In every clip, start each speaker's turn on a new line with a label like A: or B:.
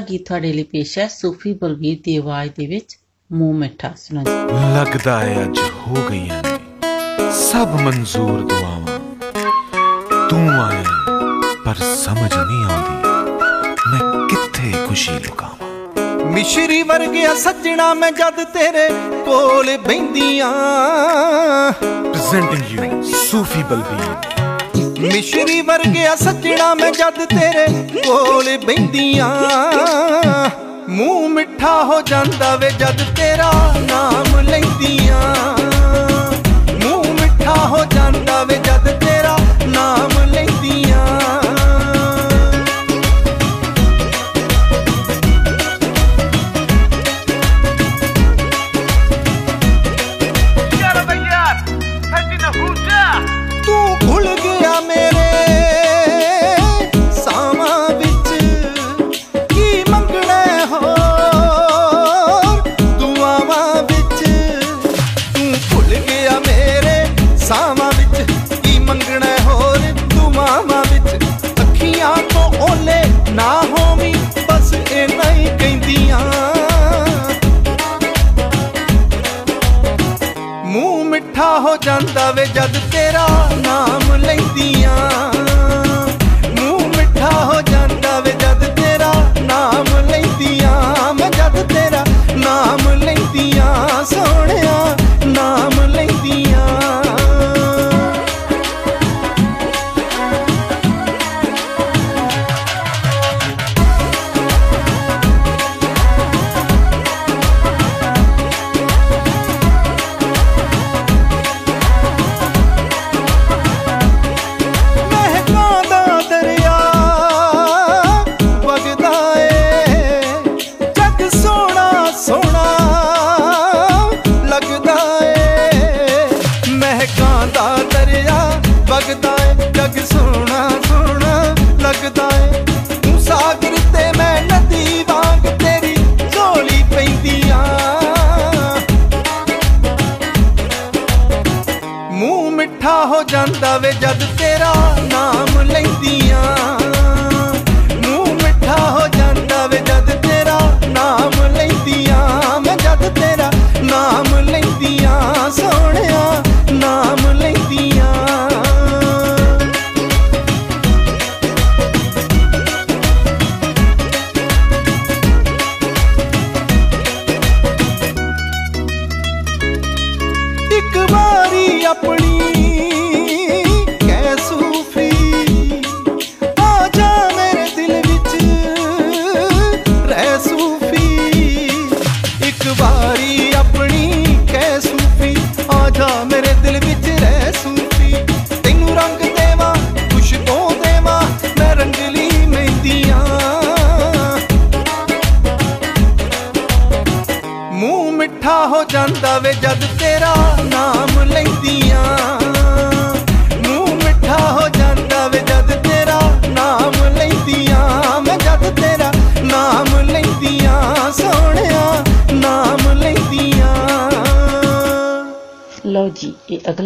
A: ਗੀਤ ਤੁਹਾਡੇ ਲਈ ਪੇਸ਼ ਹੈ ਸੂਫੀ ਬਲਵੀਰ ਦੀ ਆਵਾਜ਼ ਦੇ ਵਿੱਚ ਮੂੰਹ ਮਿੱਠਾ। ਸੁਣੋ ਜੀ।
B: ਲੱਗਦਾ ਹੈ ਅੱਜ ਹੋ ਗਈਆਂ ਨੇ ਸਭ ਮਨਜ਼ੂਰ ਦੁਆਵਾਂ। ਤੂੰ ਆਏ ਪਰ ਸਮਝ ਨਹੀਂ ਆਉਂਦੀ ਮੈਂ ਕਿੱਥੇ ਖੁਸ਼ੀ ਲੁਕਾਵਾਂ।
C: ਮਿਸ਼ਰੀ ਵਰਗਿਆ ਸੱਜਣਾ ਮੈਂ ਜਦ ਤੇਰੇ ਕੋਲ ਬੈੰਦੀਆਂ
B: ਪ੍ਰੈਜ਼ੈਂਟਿੰਗ ਯੂ ਸੂਫੀ ਬਲਬੀਰ
C: ਮਿਸ਼ਰੀ ਵਰਗਿਆ ਸੱਜਣਾ ਮੈਂ ਜਦ ਤੇਰੇ ਕੋਲ ਬੈੰਦੀਆਂ। ਮੂੰਹ ਮਿੱਠਾ ਹੋ ਜਾਂਦਾ ਵੇ ਜਦ ਤੇਰਾ ਨਾਮ ਲੈਂਦੀਆਂ। ਮਿੱਠਾ ਹੋ ਜਾਂਦਾ ਵੇ ਜਦ ਤੇਰਾ ਨਾਮ ਲੈਂਦੀਆਂ। ਮੂੰਹ ਮਿੱਠਾ ਹੋ ਜਾਂਦਾ ਵੇ ਜਦ ਤੇਰਾ ਨਾਮ ਲੈਂਦੀਆਂ। ਮੈਂ ਜਦ ਤੇਰਾ ਨਾਮ ਲੈਂਦੀਆਂ, ਸੋਹਣਿਆ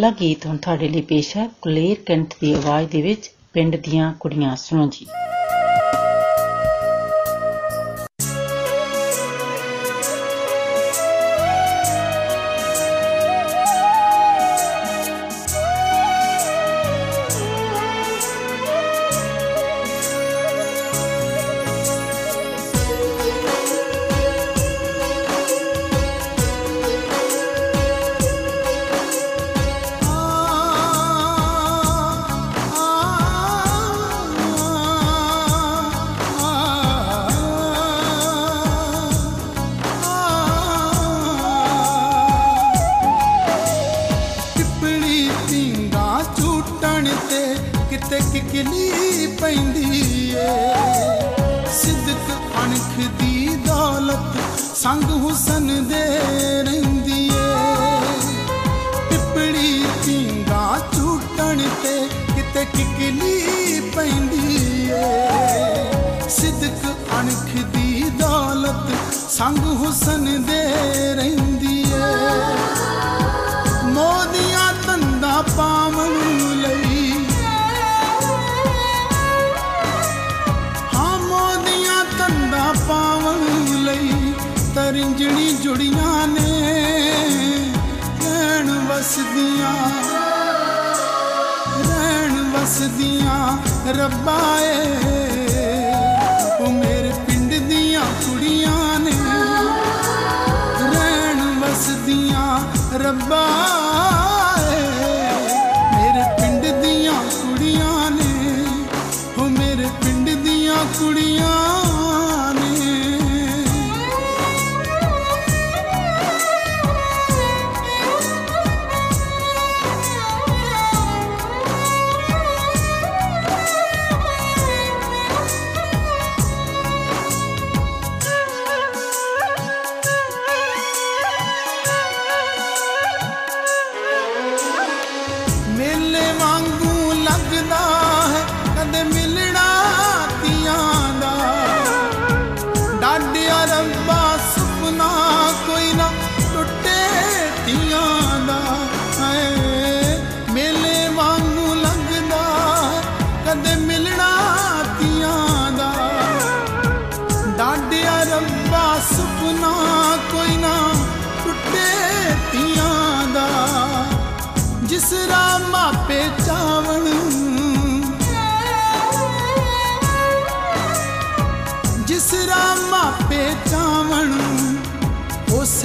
A: ਅਗਲਾ ਗੀਤ ਹੁਣ ਤੁਹਾਡੇ ਲਈ ਪੇਸ਼ ਹੈ ਕੁਲੇਰ ਕੰਠ ਦੀ ਆਵਾਜ਼ ਦੇ ਵਿੱਚ ਪਿੰਡ ਦੀਆਂ ਕੁੜੀਆਂ ਸੁਣੋ ਜੀ।
D: ਸੰਗ ਹੁਸਨ ਦੇ ਰਹਿੰਦੀ ਏ। ਮੋਦੀਆਂ ਤੰਦਾ ਪਾਵਨ ਲਈ। ਹਾਂ, ਮੋਦੀਆਂ ਤੰਦਾ ਪਾਵਨ ਲਈ। ਤਰਿੰਜਣੀ ਜੁੜੀਆਂ ਨੇ, ਰਹਿਣ ਵਸਦੀਆਂ। ਰਹਿਣ ਵਸਦੀਆਂ, ਰੱਬਾ ਏ। ਰੱਬਾ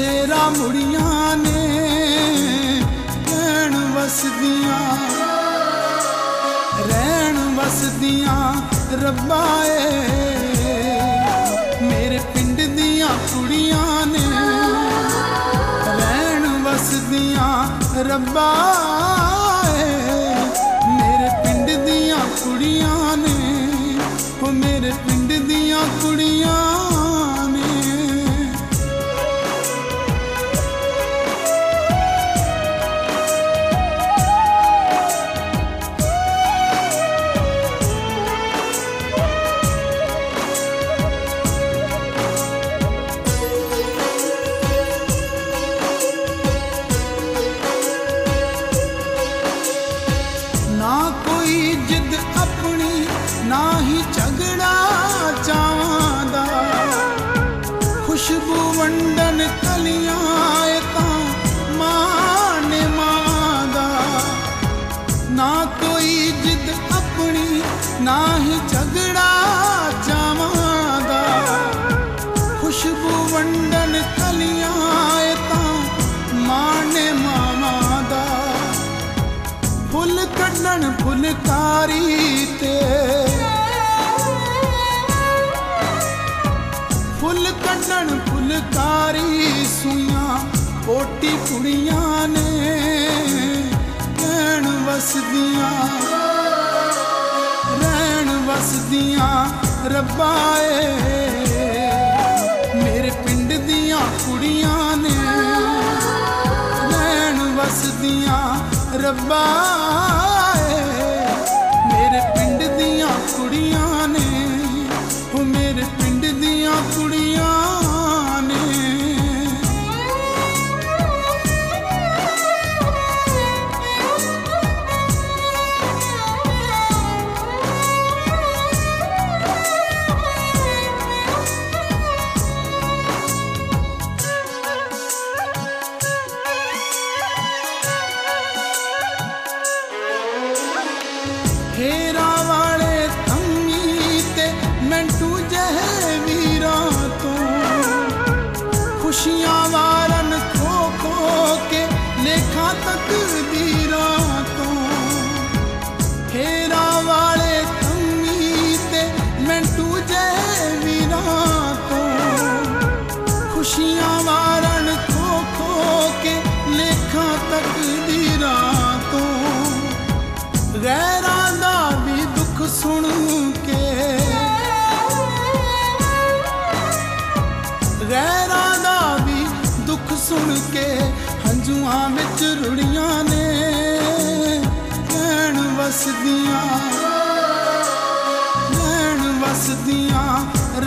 D: ਬਸੇਰਾ ਮੁੜੀਆਂ ਨੇ ਰਹਿਣ ਵਸਦੀਆਂ। ਰਹਿਣ ਵਸਦੀਆਂ ਰੱਬਾ ਏ। ਮੇਰੇ ਪਿੰਡ ਦੀਆਂ ਕੁੜੀਆਂ ਨੇ ਰਹਿਣ ਵਸਦੀਆਂ ਰੱਬਾ। ਦੀਆਂ ਰੱਬਾਏ ਮੇਰੇ ਪਿੰਡ ਦੀਆਂ ਕੁੜੀਆਂ ਨੇ ਲੈਣ ਵਸਦੀਆਂ ਰੱਬਾ।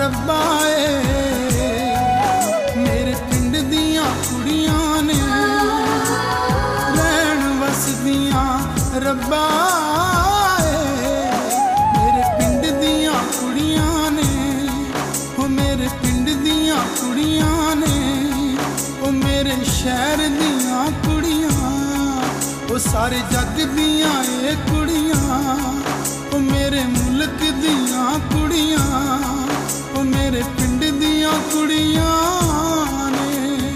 D: ਰੱਬਾ ਏ, ਮੇਰੇ ਪਿੰਡ ਦੀਆਂ ਕੁੜੀਆਂ ਨੇ ਰਹਿਣ ਵਸਦੀਆਂ ਰੱਬਾ ਏ, ਮੇਰੇ ਪਿੰਡ ਦੀਆਂ ਕੁੜੀਆਂ ਨੇ ਹੋ ਮੇਰੇ ਪਿੰਡ ਦੀਆਂ ਕੁੜੀਆਂ ਨੇ, ਉਹ ਮੇਰੇ ਸ਼ਹਿਰ ਦੀਆਂ ਕੁੜੀਆਂ, ਉਹ ਸਾਰੇ ਜੱਗ ਦੀਆਂ ਏ ਕੁੜੀਆਂ, ਉਹ ਮੇਰੇ ਮੁਲਕ ਦੀਆਂ ਕੁੜੀਆਂ। ਮੇਰੇ ਪਿੰਡ ਦੀਆਂ ਕੁੜੀਆਂ ਨੇ।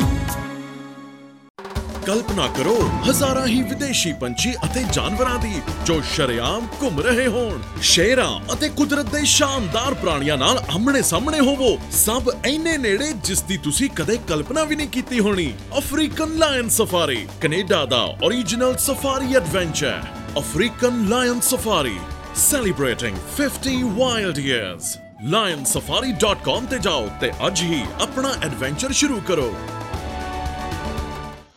E: ਕਲਪਨਾ ਕਰੋ, ਹਜ਼ਾਰਾਂ ਹੀ ਵਿਦੇਸ਼ੀ ਪੰਛੀ ਅਤੇ ਜਾਨਵਰਾਂ ਦੀ ਜੋ ਸ਼ਰਿਆਮ ਘੁੰਮ ਰਹੇ ਹੋਣ। ਸ਼ੇਰਾਂ ਅਤੇ ਕੁਦਰਤ ਦੇ ਸ਼ਾਨਦਾਰ ਪ੍ਰਾਣੀਆਂ ਨਾਲ ਆਮਣੇ ਸਾਹਮਣੇ ਹੋਵੋ। ਸਭ ਐਨੇ ਨੇੜੇ ਜਿਸ ਦੀ ਤੁਸੀਂ ਕਦੇ ਕਲਪਨਾ ਵੀ ਨਹੀਂ ਕੀਤੀ ਹੋਣੀ। ਅਫਰੀਕਨ ਲਾਇਨ ਸਫਾਰੀ, ਕੈਨੇਡਾ ਦਾ origignal safari adventure African lion safari, celebrating 50 wild years lionsafari.com ਤੇ ਜਾਓ ਤੇ ਅੱਜ ਹੀ ਆਪਣਾ ਐਡਵੈਂਚਰ ਸ਼ੁਰੂ ਕਰੋ।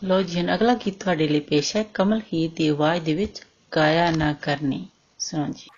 A: ਲੋ ਜੀ, ਹੁਣ ਅਗਲਾ ਗੀਤ ਤੁਹਾਡੇ ਲਈ ਪੇਸ਼ ਹੈ ਕਮਲ ਹੀਰ ਦੀ ਆਵਾਜ਼ ਦੇ ਵਿੱਚ, ਗਾਇਆ ਨਾ ਕਰਨੀ। ਸੁਣੋ ਜੀ।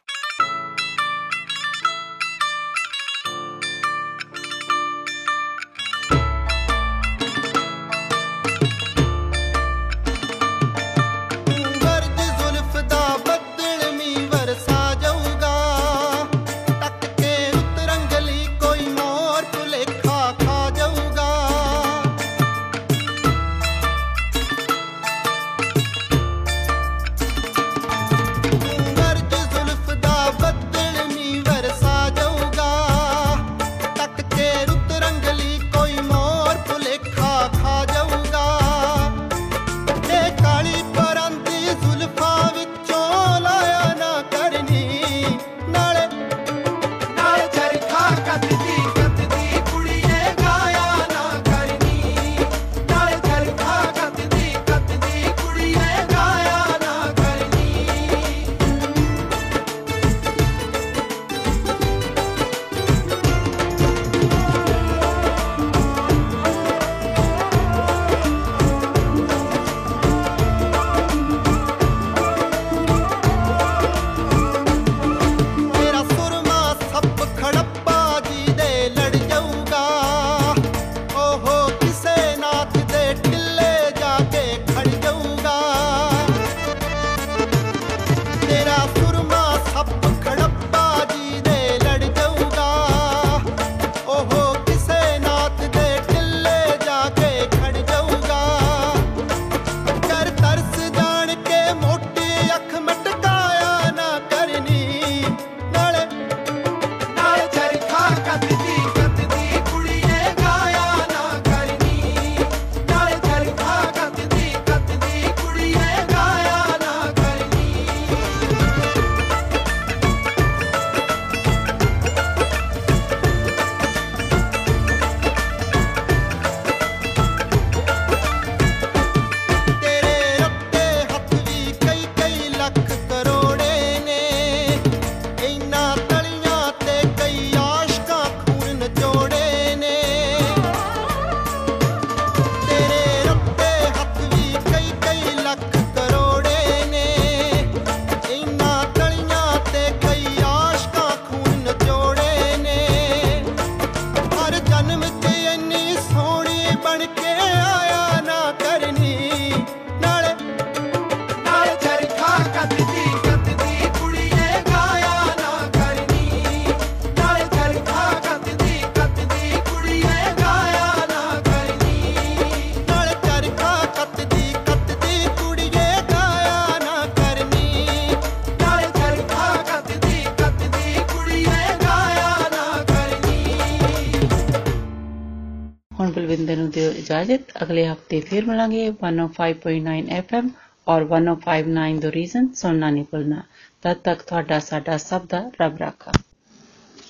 A: ਇਜਾਜ਼ਤ ਅਗਲੇ ਹਫਤੇ ਫਿਰ ਮਿਲਾਂਗੇ 105.9 FM ਔਰ 1059 ਦੋ ਰੀਜ਼ਨ ਸੁਣਨਾ ਨਹੀਂ ਭੁੱਲਣਾ ਤਦ ਤੱਕ ਤੁਹਾਡਾ ਸਾਡਾ ਸਭ ਦਾ ਰੱਬ ਰਾਖਾ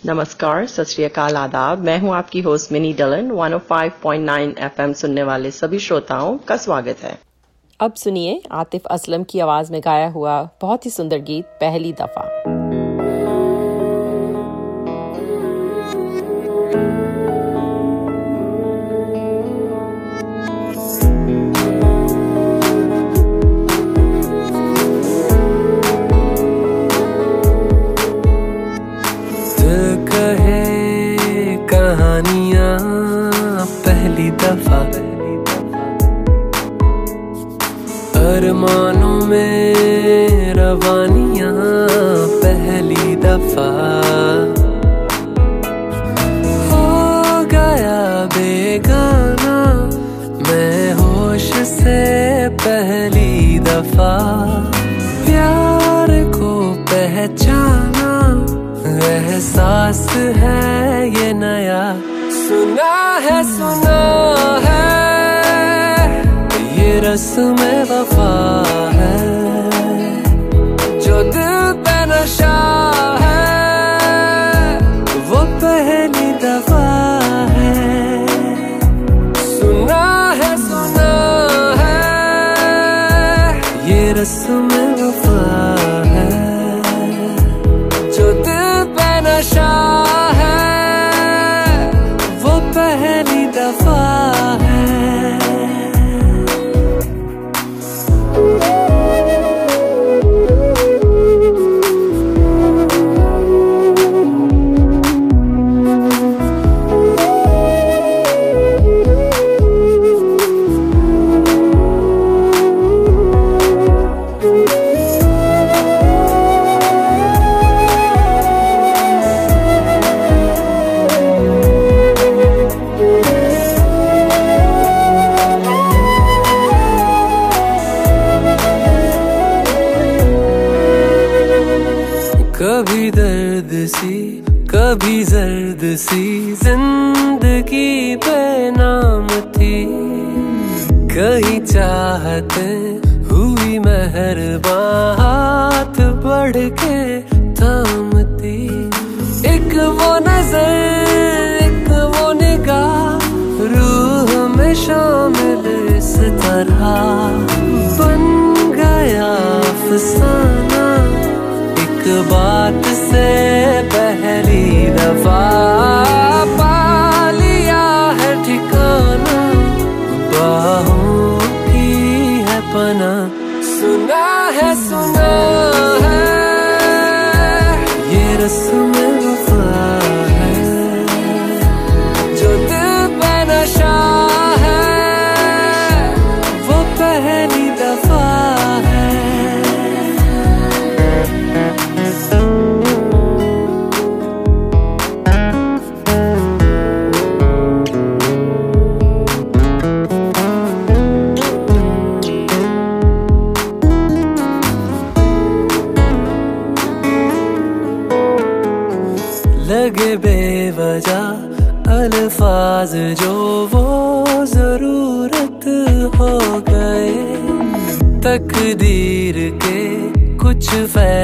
F: नमस्कार सत श्री अकाल आदाब मैं हूं आपकी होस्ट मिनी डलन 105.9 एफएम सुनने वाले सभी श्रोताओं का स्वागत है अब सुनिए आतिफ असलम की आवाज में गाया हुआ बहुत ही सुंदर गीत पहली दफा
G: आसमानों में रवानियाँ पहली दफ़ा। हो गया बेगाना, मैं होश से पहली दफ़ा। प्यार को पहचाना, एहसास है ये नया। सुना है, सुना रस्म वफा है, जो दिल पे नशा है, वो पहली दफ़ा है। सुना है सुना है, ये रस्म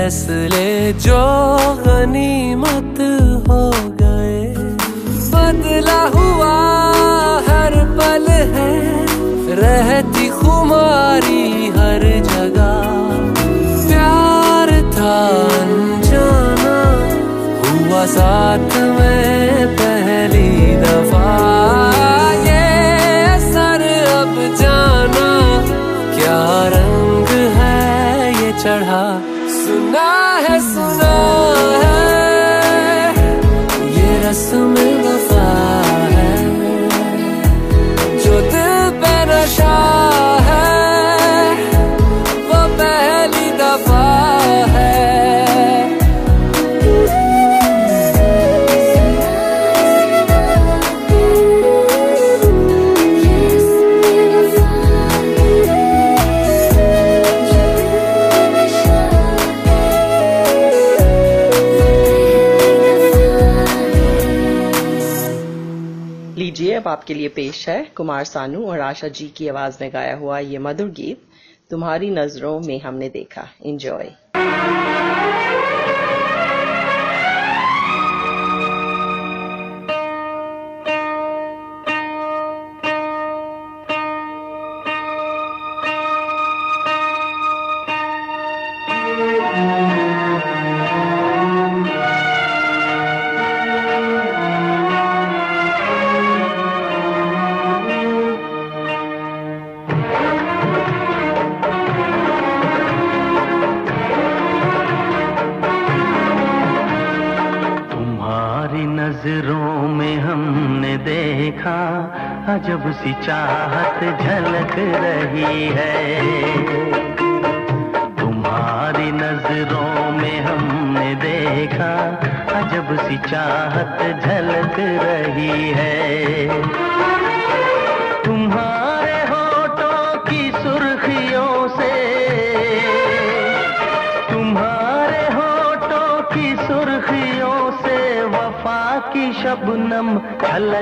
G: फैसले जो गनीमत हो गए। बदला हुआ हर पल है, रहती खुमारी हर जगह। प्यार था अनजाना, हुआ साथ में पहली दफ़ा। ये असर अब जाना, क्या रंग है ये चढ़ा?
F: आपके लिए पेश है कुमार सानू और आशा जी की आवाज़ में गाया हुआ ये मधुर गीत तुम्हारी नज़रों में हमने देखा। इंजॉय
H: सी चाहत झलक रही है।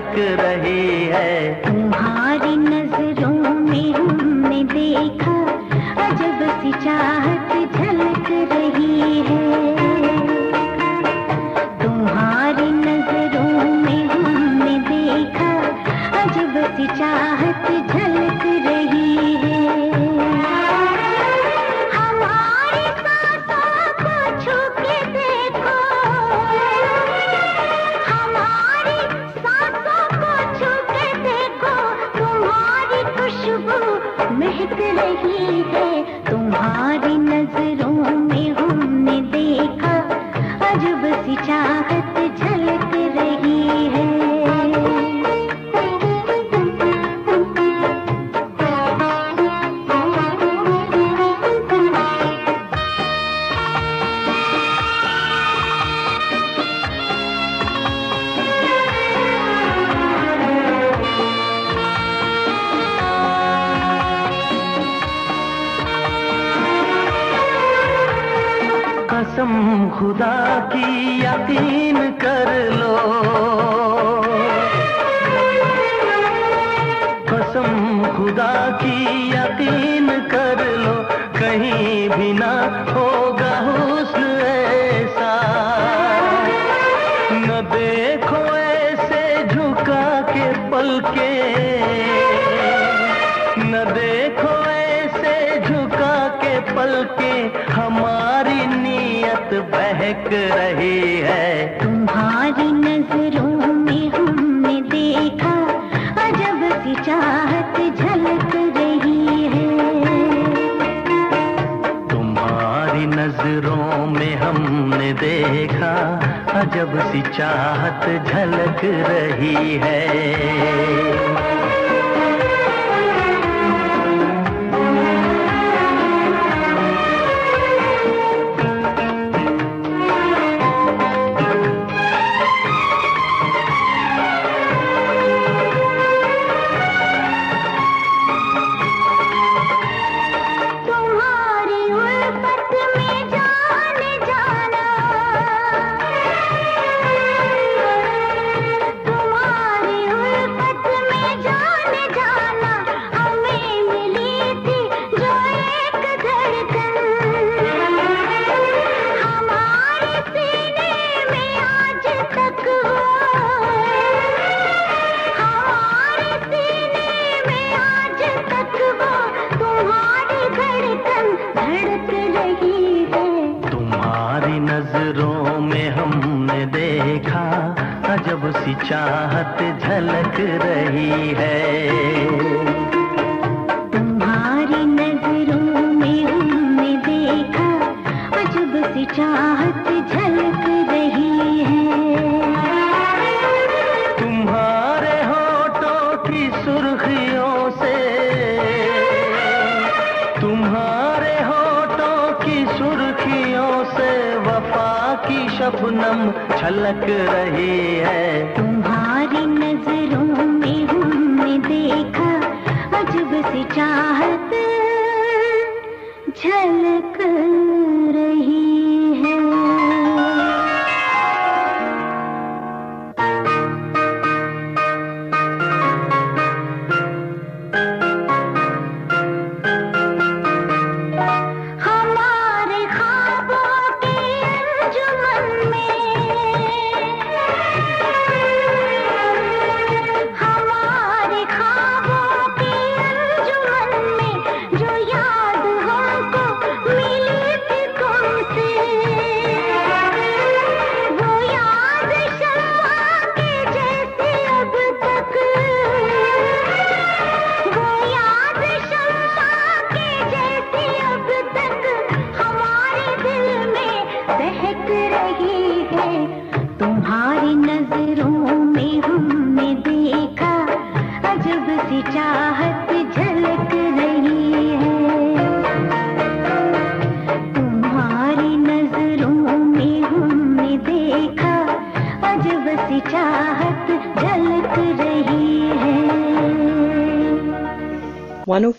I: महक रही है। तुम्हारा आँखों में हमने देखा अजब सी चाहत झलक रही है।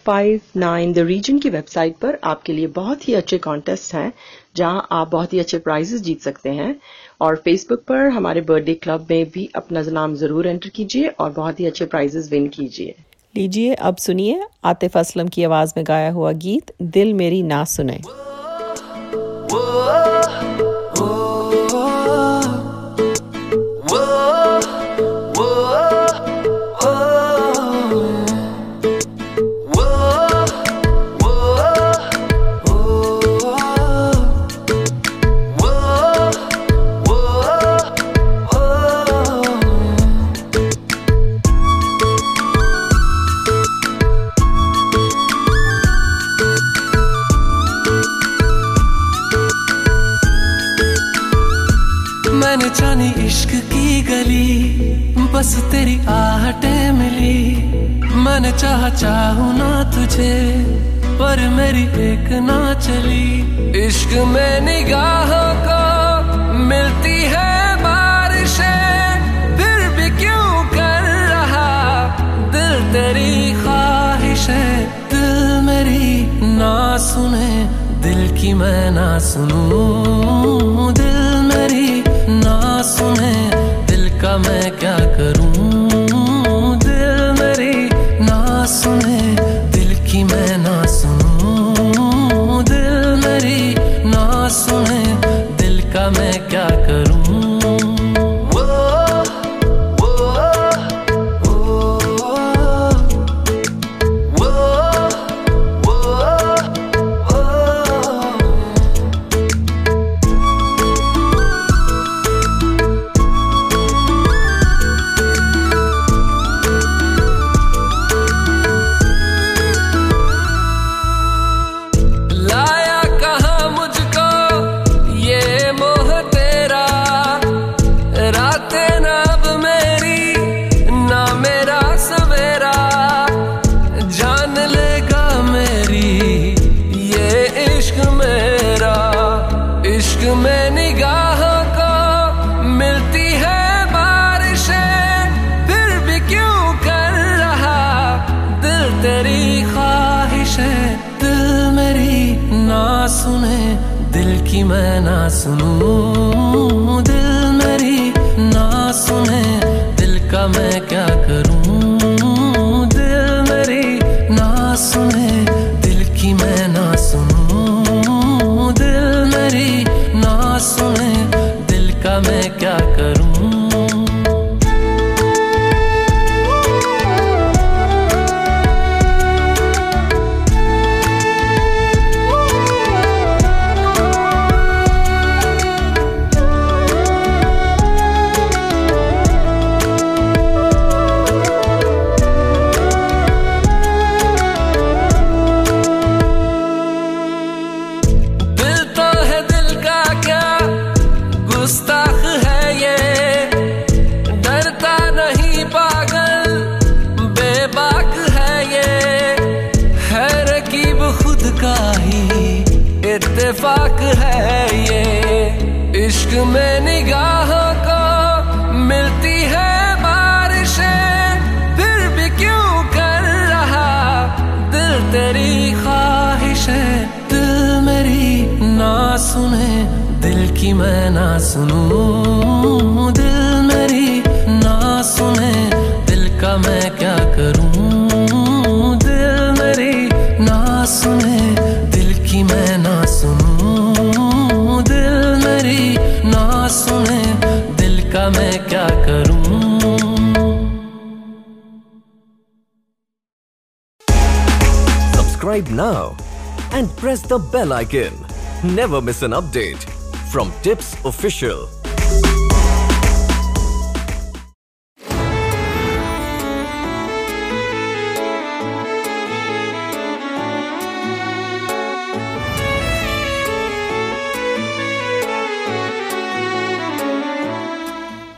F: 1059 द रीजन की वेबसाइट पर आपके लिए बहुत ही अच्छे कॉन्टेस्ट हैं जहाँ आप बहुत ही अच्छे प्राइजेस जीत सकते हैं। और फेसबुक पर हमारे बर्थडे क्लब में भी अपना नाम ज़रूर एंटर कीजिए और बहुत ही अच्छे प्राइजेस विन कीजिए।
J: लीजिए अब सुनिए आतिफ असलम की आवाज़ में गाया हुआ गीत दिल मेरी ना सुने।
G: मैंने मैं ना सुनूं मैं ना सुनूं। सुनूं दिल मेरी ना सुने दिल का मैं क्या करूँ दिल मेरी ना सुने दिल की मैं ना सुनूं दिल मेरी ना सुने दिल का मैं क्या करूँ
K: Subscribe now and press the bell icon. Never miss an update from Tips Official.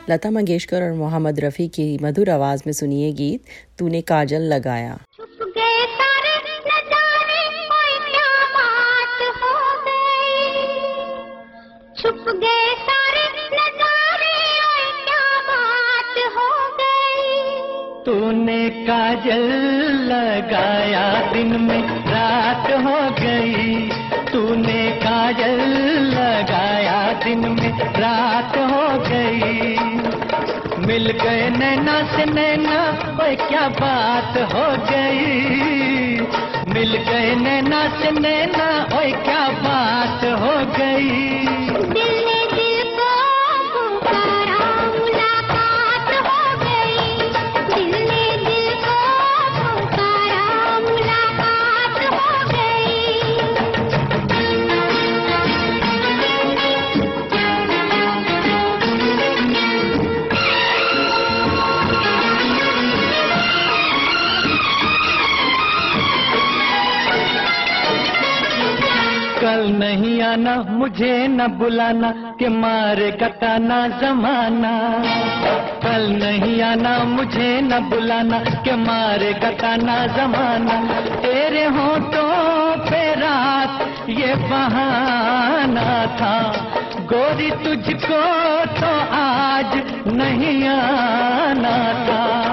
J: Lata Mangeshkar और मोहम्मद रफ़ी की मधुर आवाज़ में सुनिए गीत, तूने काजल लगाया
H: तूने काजल लगाया दिन में रात हो गई। तूने काजल लगाया दिन में रात हो गई। मिल गए नैना से नैना, ओए क्या बात हो गई। मिल गए नैना से नैना, ओए क्या बात हो गई। कल नहीं आना, मुझे न बुलाना के मारे कटाना जमाना। कल नहीं आना, मुझे न बुलाना के मारे कटाना जमाना। तेरे होठों पे रात, ये बहाना था। गोरी तुझको तो आज नहीं आना था।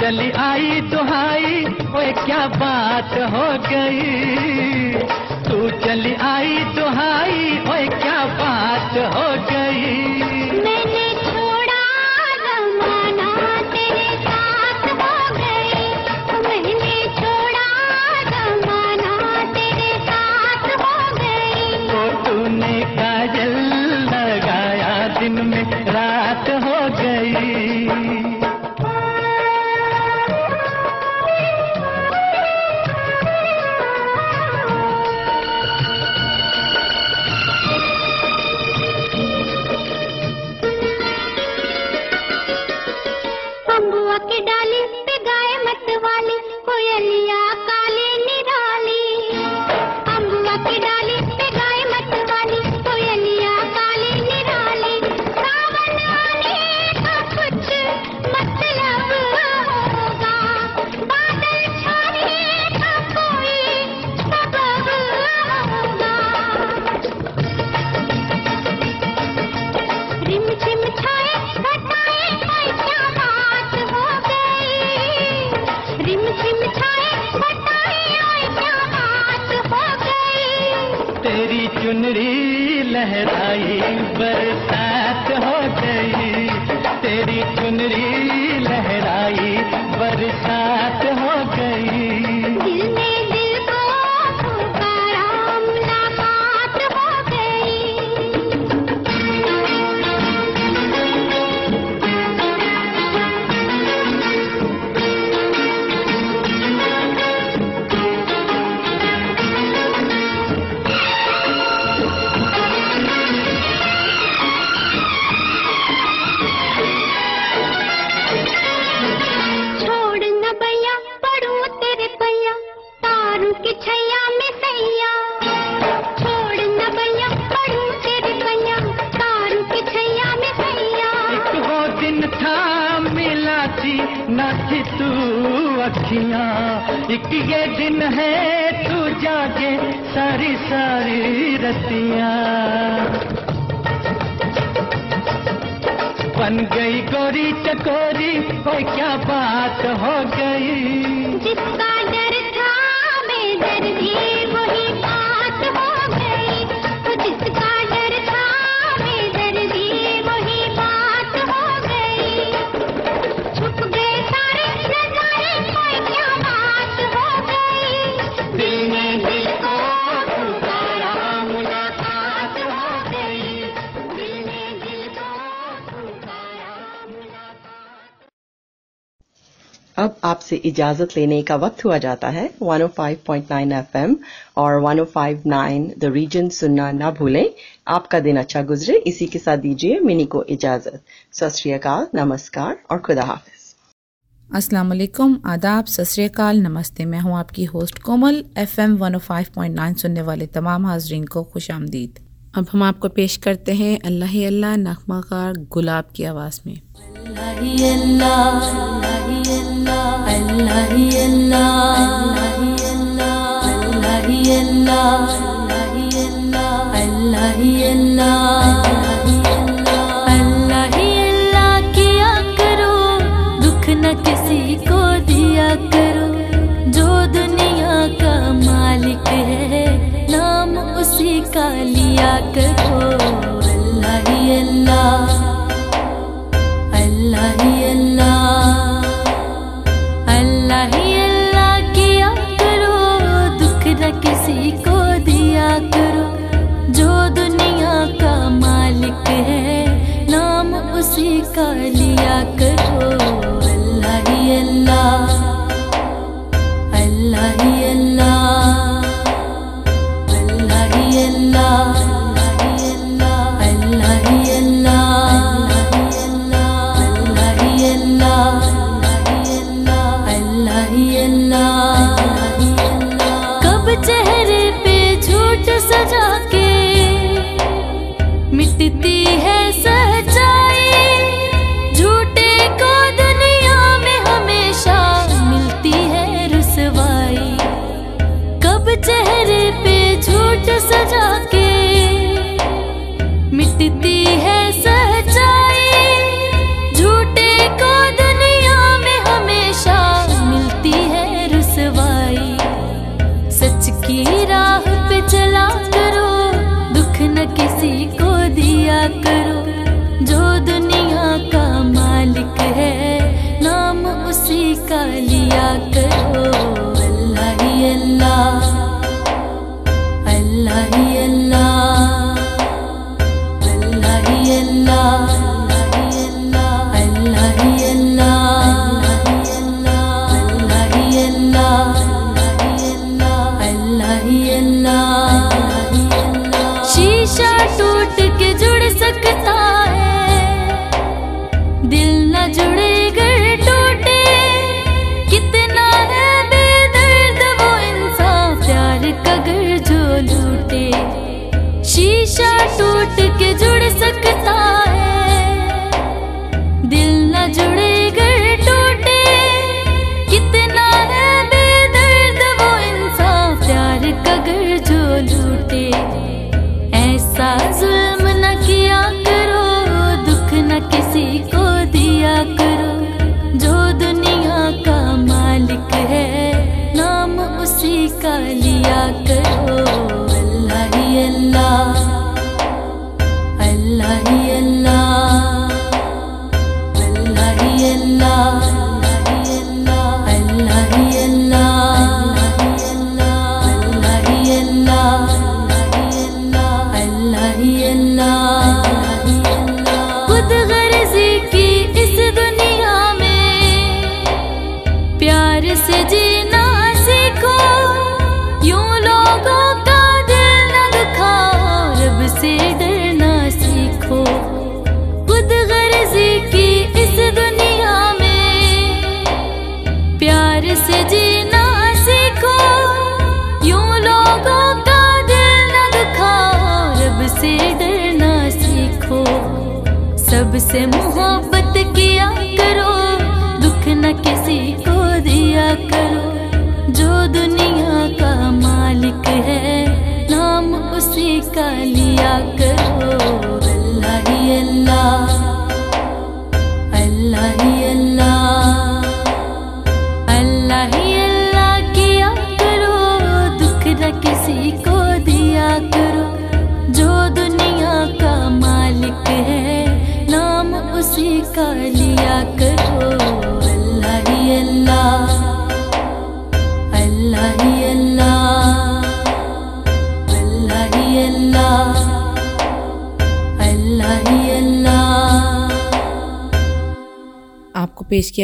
H: चली आई दुहाई, ओए क्या बात हो गई? तू चली आई दुहाई, ओए क्या बात हो गई? चुनरी लहराई बरसात हो गई। तेरी चुनरी लहराई बरसात हो गई। सारी रतिया बन गई गोरी चकोरी ओए क्या बात हो गई?
L: जिसका
F: अब आपसे इजाज़त लेने का वक्त हुआ जाता है। 105.9 एफएम और 105.9 द रीजन सुनना ना भूलें। आपका दिन अच्छा गुजरे। इसी के साथ दीजिए मिनी को इजाज़त। सत नमस्कार और खुदा हाफिज।
M: अस्सलाम वालेकुम। आदाब। सत नमस्ते। मैं हूँ आपकी होस्ट कोमल। एफएम 105.9 सुनने वाले तमाम हाजरीन को खुश आमदीद। अब हम आपको पेश करते हैं अल्लाह ही अल्लाह नगमाकार गुलाब की आवाज़ में।
L: अल्लाह।
N: का लिया करो अल्लाह ही अल्लाह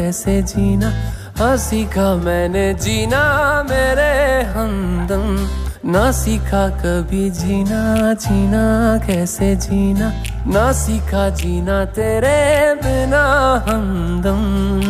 G: कैसे जीना? हाँ सीखा मैंने जीना, मेरे हमदम। ना सीखा कभी जीना जीना कैसे जीना? ना सीखा जीना तेरे बिना हमदम।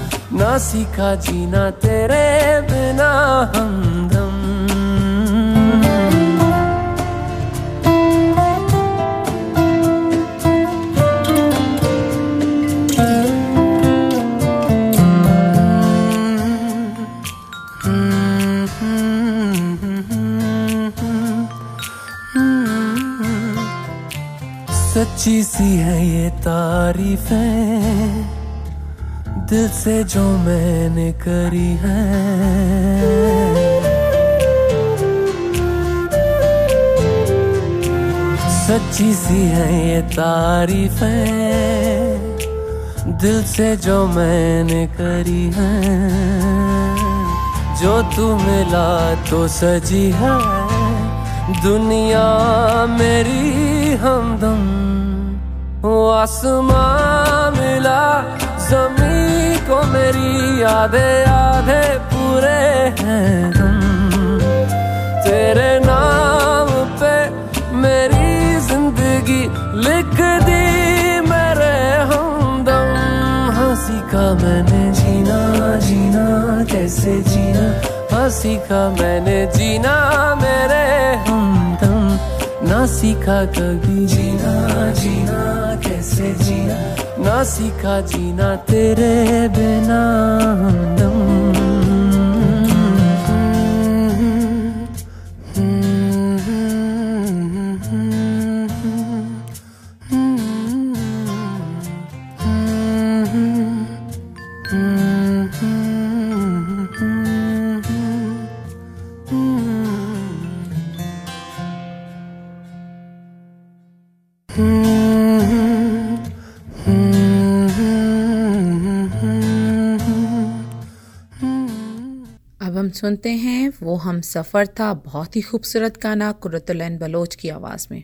G: ना सीखा जीना तेरे बिना हमदम सच्ची सी है ये तारीफें। दिल से जो मैंने करी है। सच्ची सी है ये तारीफें। दिल से जो मैंने करी है। जो तू मिला तो सजी है। दुनिया मेरी हमदम। आसमां मिला जमी को मेरी आधे आधे पूरे हैं हम तेरे नाम पे मेरी ज़िंदगी लिख दी, मेरे हमदम। हाँ का मैंने जीना जीना, कैसे जीना? हँसी सीखा मैंने जीना, मेरे हमदम। ना सीखा कभी जीना जीना, कैसे जीना? ना सीखा जीना तेरे बिना हमदम
J: अब सुनते हैं, वो हम सफ़र था, बहुत ही खूबसूरत गाना, कुरतुलैन बलोच की आवाज़ में।